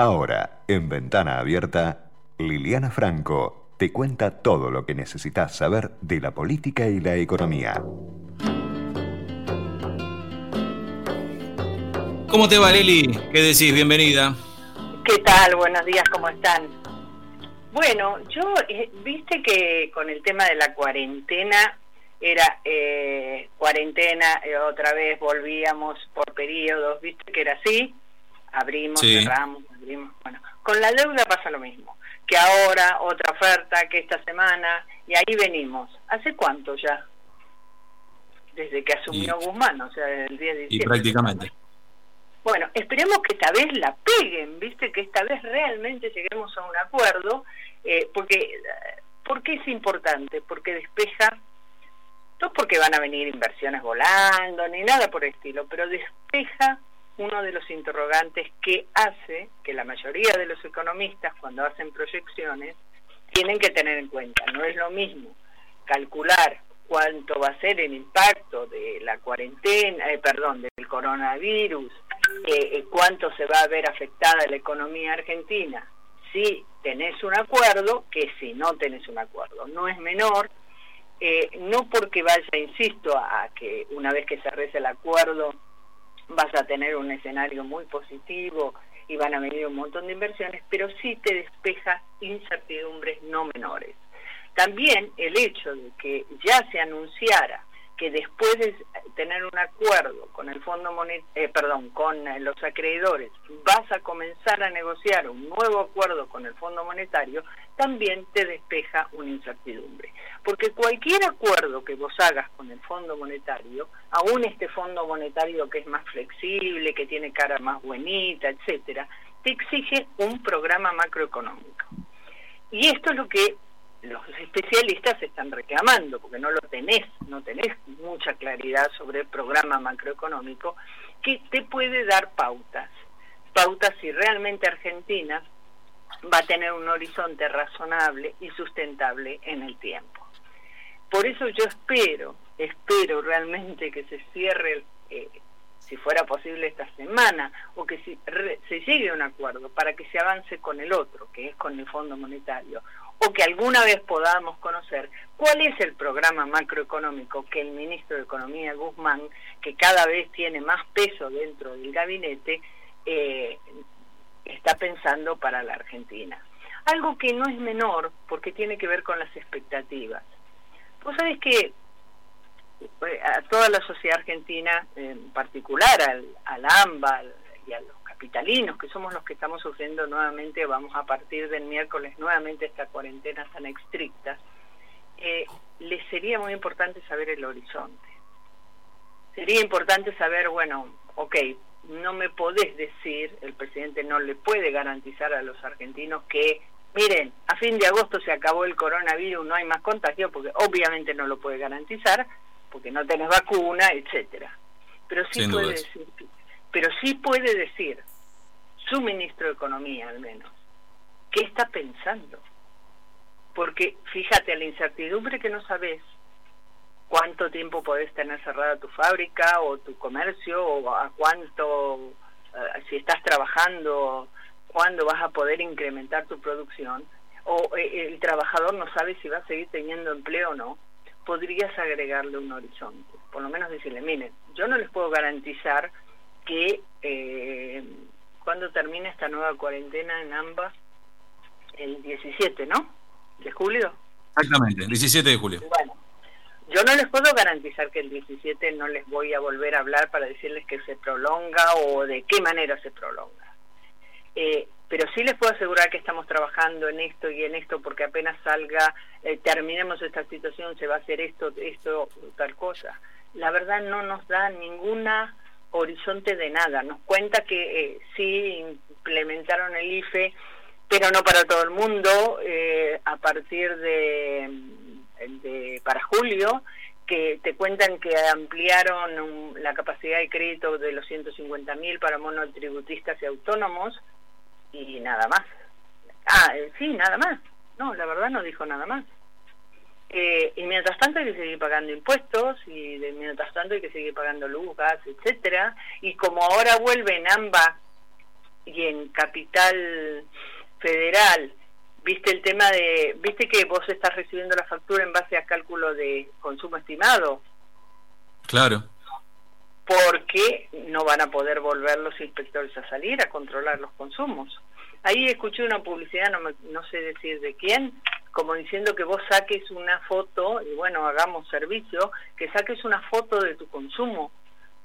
Ahora, en Ventana Abierta, Liliana Franco te cuenta todo lo que necesitas saber de la política y la economía. ¿Cómo te va, Lili? ¿Qué decís? Bienvenida. ¿Qué tal? Buenos días, ¿cómo están? Bueno, yo, eh, viste que con el tema de la cuarentena, era eh, cuarentena, eh, otra vez volvíamos por periodos, viste que era así, abrimos, cerramos, abrimos. Bueno, con la deuda pasa lo mismo, que ahora otra oferta, que esta semana, y ahí venimos. ¿Hace cuánto ya? Desde que asumió Guzmán, o sea, el 10 de diciembre. Y prácticamente. Bueno, esperemos que esta vez la peguen, ¿viste? Que esta vez realmente lleguemos a un acuerdo, eh, porque, porque es importante, porque despeja, no porque van a venir inversiones volando, ni nada por el estilo, pero despeja uno de los interrogantes que hace que la mayoría de los economistas cuando hacen proyecciones tienen que tener en cuenta. No es lo mismo calcular cuánto va a ser el impacto de la cuarentena, eh, perdón, del coronavirus, eh, eh, cuánto se va a ver afectada la economía argentina si tenés un acuerdo que si no tenés un acuerdo. No es menor, no porque vaya, insisto, a que una vez que se reza el acuerdo vas a tener un escenario muy positivo y van a venir un montón de inversiones, pero sí te despeja incertidumbres no menores. También el hecho de que ya se anunciara que después de tener un acuerdo con el Fondo eh, perdón, con eh, los acreedores, vas a comenzar a negociar un nuevo acuerdo con el Fondo Monetario, también te despeja una incertidumbre. Porque cualquier acuerdo que vos hagas con el Fondo Monetario, aún este Fondo Monetario que es más flexible, que tiene cara más buenita, etcétera, te exige un programa macroeconómico. Y esto es lo que los especialistas están reclamando, porque no lo tenés, no tenés mucha claridad sobre el programa macroeconómico, que te puede dar pautas, pautas si realmente Argentina va a tener un horizonte razonable y sustentable en el tiempo. Por eso yo espero, espero realmente que se cierre, eh, si fuera posible esta semana, o que si, se llegue a un acuerdo para que se avance con el otro, que es con el Fondo Monetario, o que alguna vez podamos conocer cuál es el programa macroeconómico que el ministro de Economía, Guzmán, que cada vez tiene más peso dentro del gabinete, eh, está pensando para la Argentina. Algo que no es menor porque tiene que ver con las expectativas. Vos sabés que eh, a toda la sociedad argentina, en particular al, al AMBA y a los capitalinos, que somos los que estamos sufriendo nuevamente, vamos a partir del miércoles nuevamente esta cuarentena tan estricta, eh, les sería muy importante saber el horizonte. Sería importante saber, bueno, ok, no me podés decir, el presidente no le puede garantizar a los argentinos que, miren, a fin de agosto se acabó el coronavirus, no hay más contagio, porque obviamente no lo puede garantizar, porque no tenés vacuna, etcétera. Pero sí puede decir pero sí puede decir su ministro de Economía al menos qué está pensando. Porque fíjate, a la incertidumbre que no sabes cuánto tiempo podés tener cerrada tu fábrica o tu comercio o a cuánto, eh, si estás trabajando, cuándo vas a poder incrementar tu producción, o eh, el trabajador no sabe si va a seguir teniendo empleo o no, podrías agregarle un horizonte. Por lo menos decirle, miren, yo no les puedo garantizar que eh, cuando termina esta nueva cuarentena en ambas, el 17, ¿no? ¿De julio? Exactamente, el 17 de julio. Bueno, yo no les puedo garantizar que el 17 no les voy a volver a hablar para decirles que se prolonga o de qué manera se prolonga. Eh, pero sí les puedo asegurar que estamos trabajando en esto y en esto porque apenas salga, eh, terminemos esta situación, se va a hacer esto, esto, tal cosa. La verdad no nos da ninguna horizonte de nada. Nos cuenta que eh, sí implementaron el IFE, pero no para todo el mundo, eh, a partir de, de, para julio, que te cuentan que ampliaron la capacidad de crédito de los 150 mil para monotributistas y autónomos y nada más. Ah, eh, sí, nada más. No, la verdad no dijo nada más. Eh, y mientras tanto hay que seguir pagando impuestos y de, mientras tanto hay que seguir pagando luz, gas, etcétera. Y como ahora vuelven ambas y en Capital Federal, viste el tema de, viste que vos estás recibiendo la factura en base a cálculo de consumo estimado. Claro. Porque no van a poder volver los inspectores a salir a controlar los consumos. Ahí escuché una publicidad, no, no sé decir de quién, como diciendo que vos saques una foto, y bueno, hagamos servicio, que saques una foto de tu consumo,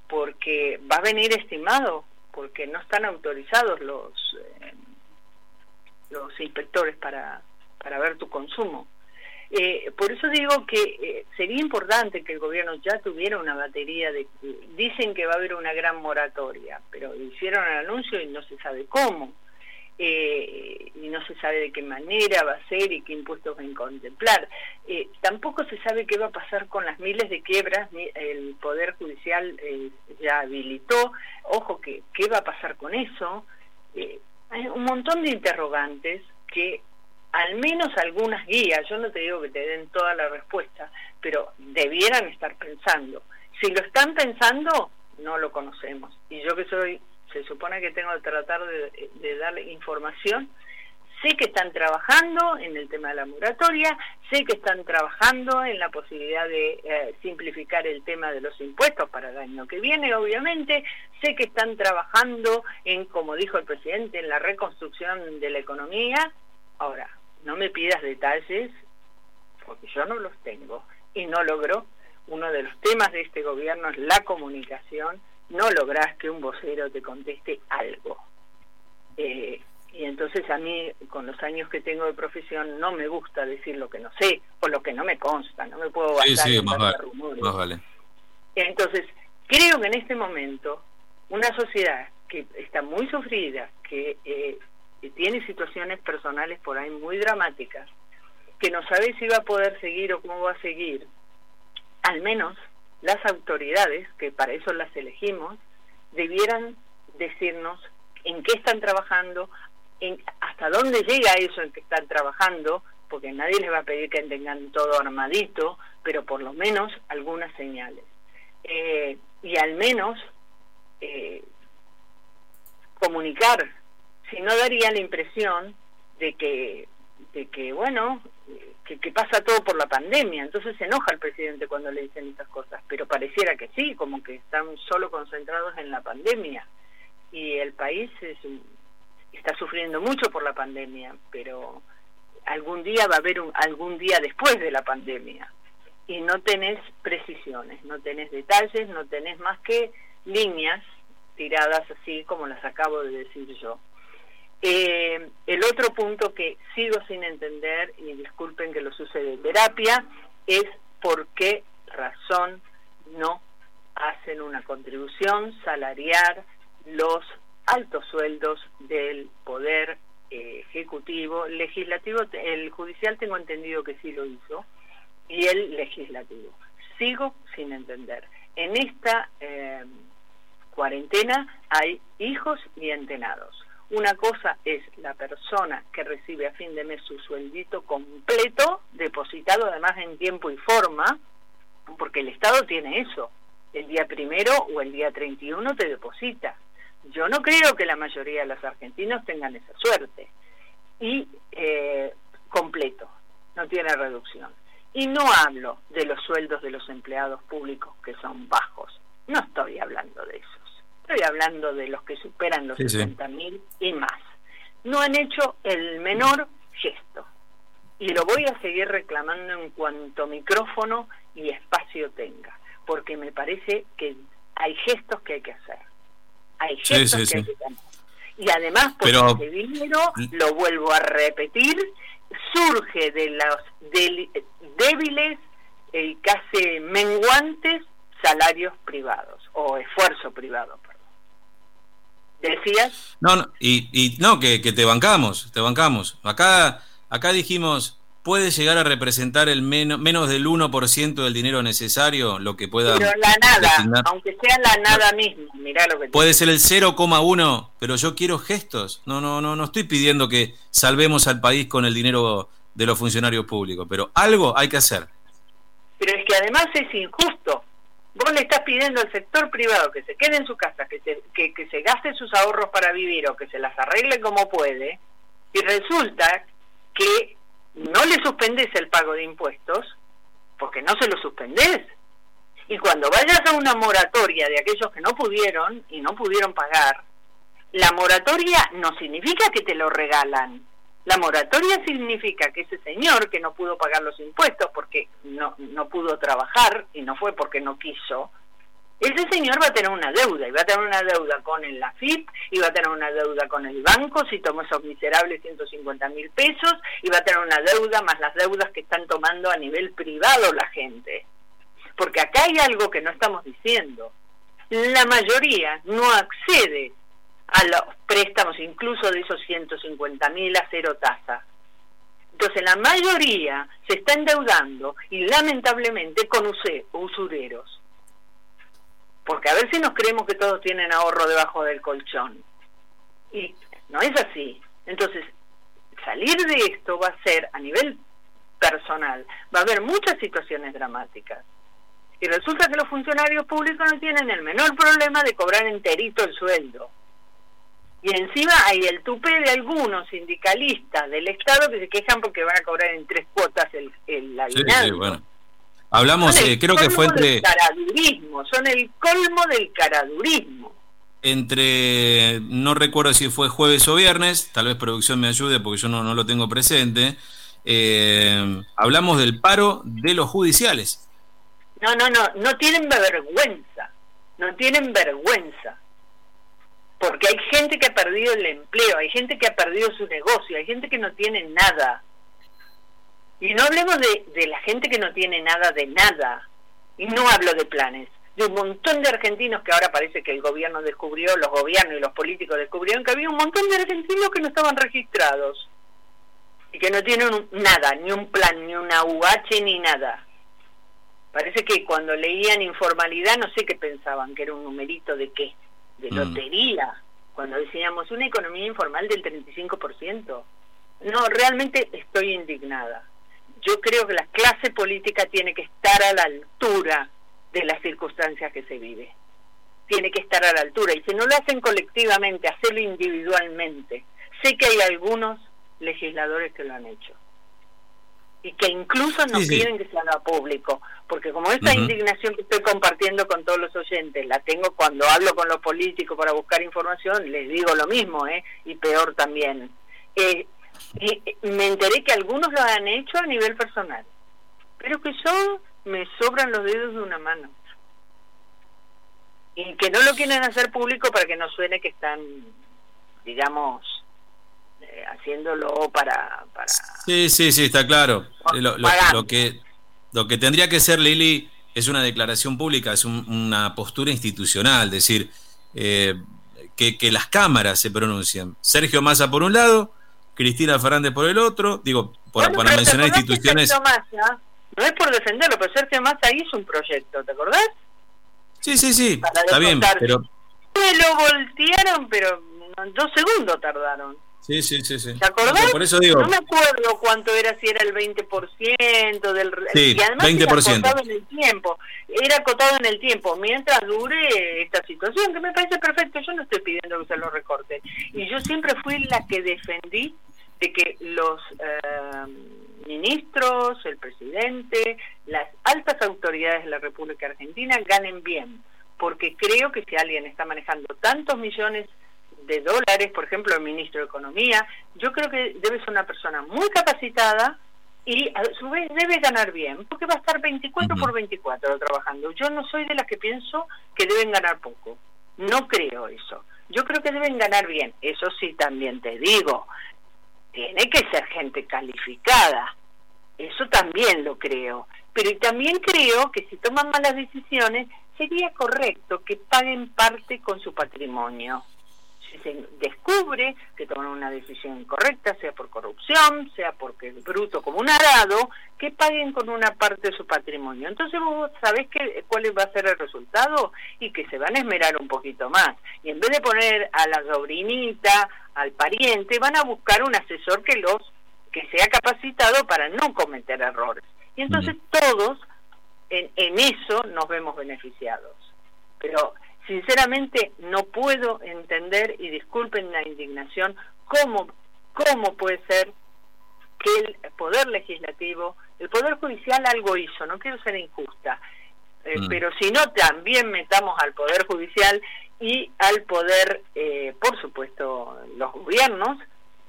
porque va a venir estimado, porque no están autorizados los, eh, los inspectores para, para ver tu consumo. Eh, por eso digo que eh, sería importante que el gobierno ya tuviera una batería de... Dicen que va a haber una gran moratoria, pero hicieron el anuncio y no se sabe cómo. Eh, y no se sabe de qué manera va a ser y qué impuestos van a contemplar. Eh, tampoco se sabe qué va a pasar con las miles de quiebras, el Poder Judicial ya habilitó, ojo, que qué va a pasar con eso. hay un montón de interrogantes que al menos algunas guías, yo no te digo que te den toda la respuesta, pero debieran estar pensando. Si lo están pensando, no lo conocemos. Y yo que soy se supone que tengo que tratar de, darle información. Sé que están trabajando en el tema de la moratoria, sé que están trabajando en la posibilidad de eh, simplificar el tema de los impuestos para el año que viene, obviamente, sé que están trabajando en, como dijo el presidente, en la reconstrucción de la economía. Ahora, no me pidas detalles, porque yo no los tengo y no logro. Uno de los temas de este gobierno es la comunicación, no lográs que un vocero te conteste algo. Eh, y entonces a mí, con los años que tengo de profesión, no me gusta decir lo que no sé o lo que no me consta, no me puedo basar en más rumores. Entonces, creo que en este momento, una sociedad que está muy sufrida, que, eh, que tiene situaciones personales por ahí muy dramáticas, que no sabe si va a poder seguir o cómo va a seguir, al menos las autoridades, que para eso las elegimos, debieran decirnos en qué están trabajando, en hasta dónde llega eso en que están trabajando, porque nadie les va a pedir que tengan todo armadito, pero por lo menos algunas señales. Eh, y al menos eh, comunicar, si no daría la impresión de que, de que bueno, que, pasa todo por la pandemia. Entonces se enoja el presidente cuando le dicen estas cosas, pero pareciera que sí, como que están solo concentrados en la pandemia. Y el país está sufriendo mucho por la pandemia, pero algún día va a haber un, algún día después de la pandemia. Y no tenés precisiones, no tenés detalles, no tenés más que líneas tiradas así como las acabo de decir yo. Eh, el otro punto que sigo sin entender, y disculpen que lo sucede de terapia, es por qué razón no hacen una contribución salarial los altos sueldos del poder eh, ejecutivo, legislativo, el judicial tengo entendido que sí lo hizo, y el legislativo. Sigo sin entender. En esta eh, cuarentena hay hijos y entenados una cosa es la persona que recibe a fin de mes su sueldito completo, depositado además en tiempo y forma, porque el Estado tiene eso. El día primero o el día 31 te deposita. Yo no creo que la mayoría de los argentinos tengan esa suerte. Y eh, completo, no tiene reducción. Y no hablo de los sueldos de los empleados públicos que son bajos. No estoy hablando de eso. Estoy hablando de los que superan los sí, mil y más. No han hecho el menor gesto. Y lo voy a seguir reclamando en cuanto micrófono y espacio tenga, porque me parece que hay gestos que hay que hacer. Hay gestos que hay que hacer. Y además, porque Pero... ese dinero, lo vuelvo a repetir, surge de los débiles y casi menguantes salarios privados o esfuerzo privado. ¿Decías? No, no y, y no, que, que, te bancamos, te bancamos. Acá, acá dijimos, puede llegar a representar el menos, menos del 1% del dinero necesario, lo que pueda... Pero la nada, aunque sea la nada misma, mirá lo que... Puede ser el 0,1, pero yo quiero gestos. No, no, no, no estoy pidiendo que salvemos al país con el dinero de los funcionarios públicos, pero algo hay que hacer. Pero es que además es injusto, vos le estás pidiendo al sector privado que se quede en su casa, que se, que, que se gaste sus ahorros para vivir o que se las arregle como puede, y resulta que no le suspendes el pago de impuestos, porque no se lo suspendes. Y cuando vayas a una moratoria de aquellos que no pudieron y no pudieron pagar, la moratoria no significa que te lo regalan. La moratoria significa que ese señor que no pudo pagar los impuestos porque no, no pudo trabajar y no fue porque no quiso, ese señor va a tener una deuda, y va a tener una deuda con el AFIP, y va a tener una deuda con el banco, si tomó esos miserables 150 mil pesos, y va a tener una deuda más las deudas que están tomando a nivel privado la gente. Porque acá hay algo que no estamos diciendo. La mayoría no accede a los préstamos, incluso de esos 150 mil a cero tasa. Entonces la mayoría se está endeudando y lamentablemente con usureros porque a ver si nos creemos que todos tienen ahorro debajo del colchón. Y no es así. Entonces, salir de esto va a ser a nivel personal, va a haber muchas situaciones dramáticas. Y resulta que los funcionarios públicos no tienen el menor problema de cobrar enterito el sueldo. Y encima hay el tupe de algunos sindicalistas del Estado que se quejan porque van a cobrar en tres cuotas el, el aguinaldo. Hablamos, eh, creo que fue entre... caradurismo, son el colmo del caradurismo. Entre, no recuerdo si fue jueves o viernes, tal vez producción me ayude porque yo no, no lo tengo presente, eh, hablamos del paro de los judiciales. No, no, no, no tienen vergüenza, no tienen vergüenza. Porque hay gente que ha perdido el empleo, hay gente que ha perdido su negocio, hay gente que no tiene nada. Y no hablemos de, la gente que no tiene nada de nada. Y no hablo de planes. De un montón de argentinos que ahora parece que el gobierno descubrió, los gobiernos y los políticos descubrieron que había un montón de argentinos que no estaban registrados. Y que no tienen nada, ni un plan, ni una UH, ni nada. Parece que cuando leían informalidad no sé qué pensaban, que era un numerito de qué, de mm. lotería, cuando decíamos una economía informal del 35%. No, realmente estoy indignada yo creo que la clase política tiene que estar a la altura de las circunstancias que se vive. Tiene que estar a la altura. Y si no lo hacen colectivamente, hacerlo individualmente. Sé que hay algunos legisladores que lo han hecho. Y que incluso no quieren que se haga público. Porque como esta indignación que estoy compartiendo con todos los oyentes, la tengo cuando hablo con los políticos para buscar información, les digo lo mismo, ¿eh? Y peor también. Eh, y me enteré que algunos lo han hecho a nivel personal, pero que yo me sobran los dedos de una mano. Y que no lo quieren hacer público para que no suene que están, digamos, eh, haciéndolo para, para... Sí, sí, sí, está claro. Lo, que, lo que tendría que ser, Lili, es una declaración pública, es una postura institucional, decir, eh, que, que las cámaras se pronuncien. Sergio Massa por un lado, Cristina Fernández por el otro, digo, por, para mencionar instituciones. no es por defenderlo, pero Sergio Massa hizo un proyecto, ¿te acordás? Sí, sí, sí, está bien, pero... Me lo voltearon, pero dos segundos tardaron. Sí, sí, sí, sí. ¿Te acordás? Por eso digo. No me acuerdo cuánto era, si era el 20% del... Sí, y además 20%. era acotado en el tiempo. Era acotado en el tiempo, mientras dure esta situación, que me parece perfecto. Yo no estoy pidiendo que se lo recorte. Y yo siempre fui la que defendí de que los eh, ministros, el presidente, las altas autoridades de la República Argentina ganen bien. Porque creo que si alguien está manejando tantos millones de dólares, por ejemplo, el ministro de Economía, yo creo que debe ser una persona muy capacitada y a su vez debe ganar bien, porque va a estar 24 por 24 trabajando. Yo no soy de las que pienso que deben ganar poco, no creo eso. Yo creo que deben ganar bien, eso sí también te digo, tiene que ser gente calificada, eso también lo creo, pero también creo que si toman malas decisiones sería correcto que paguen parte con su patrimonio se descubre que toman una decisión incorrecta, sea por corrupción, sea porque es bruto como un arado, que paguen con una parte de su patrimonio. Entonces vos sabés que, cuál va a ser el resultado y que se van a esmerar un poquito más. Y en vez de poner a la sobrinita, al pariente, van a buscar un asesor que los que sea capacitado para no cometer errores. Y entonces todos en, en eso nos vemos beneficiados. Pero sinceramente no puedo entender, y disculpen la indignación, cómo, cómo puede ser que el Poder Legislativo, el Poder Judicial algo hizo, no quiero ser injusta, eh, mm. pero si no también metamos al Poder Judicial y al Poder, eh, por supuesto, los gobiernos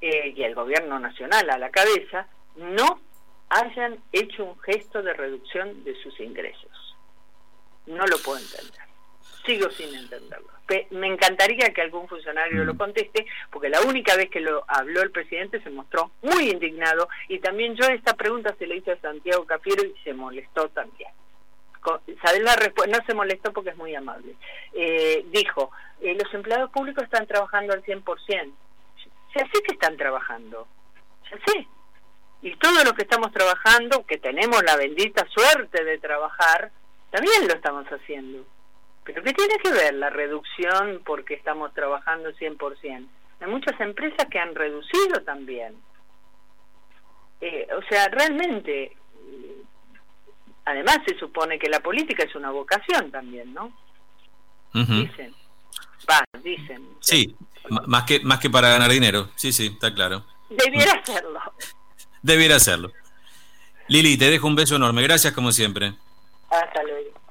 eh, y el Gobierno Nacional a la cabeza, no hayan hecho un gesto de reducción de sus ingresos. No lo puedo entender. Sigo sin entenderlo. Me encantaría que algún funcionario lo conteste, porque la única vez que lo habló el presidente se mostró muy indignado y también yo esta pregunta se le hice a Santiago Cafiero y se molestó también. ¿Sabes la respuesta? No se molestó porque es muy amable. Eh, dijo, eh, los empleados públicos están trabajando al 100%. Ya sé que están trabajando, ya sé. Y todos los que estamos trabajando, que tenemos la bendita suerte de trabajar, también lo estamos haciendo. Pero ¿qué tiene que ver la reducción porque estamos trabajando 100%? Hay muchas empresas que han reducido también. Eh, o sea, realmente, además se supone que la política es una vocación también, ¿no? Dicen. Va, dicen. Sí, más que, más que para ganar dinero. Sí, sí, está claro. Debiera hacerlo. Debiera hacerlo. Lili, te dejo un beso enorme. Gracias como siempre. Hasta luego.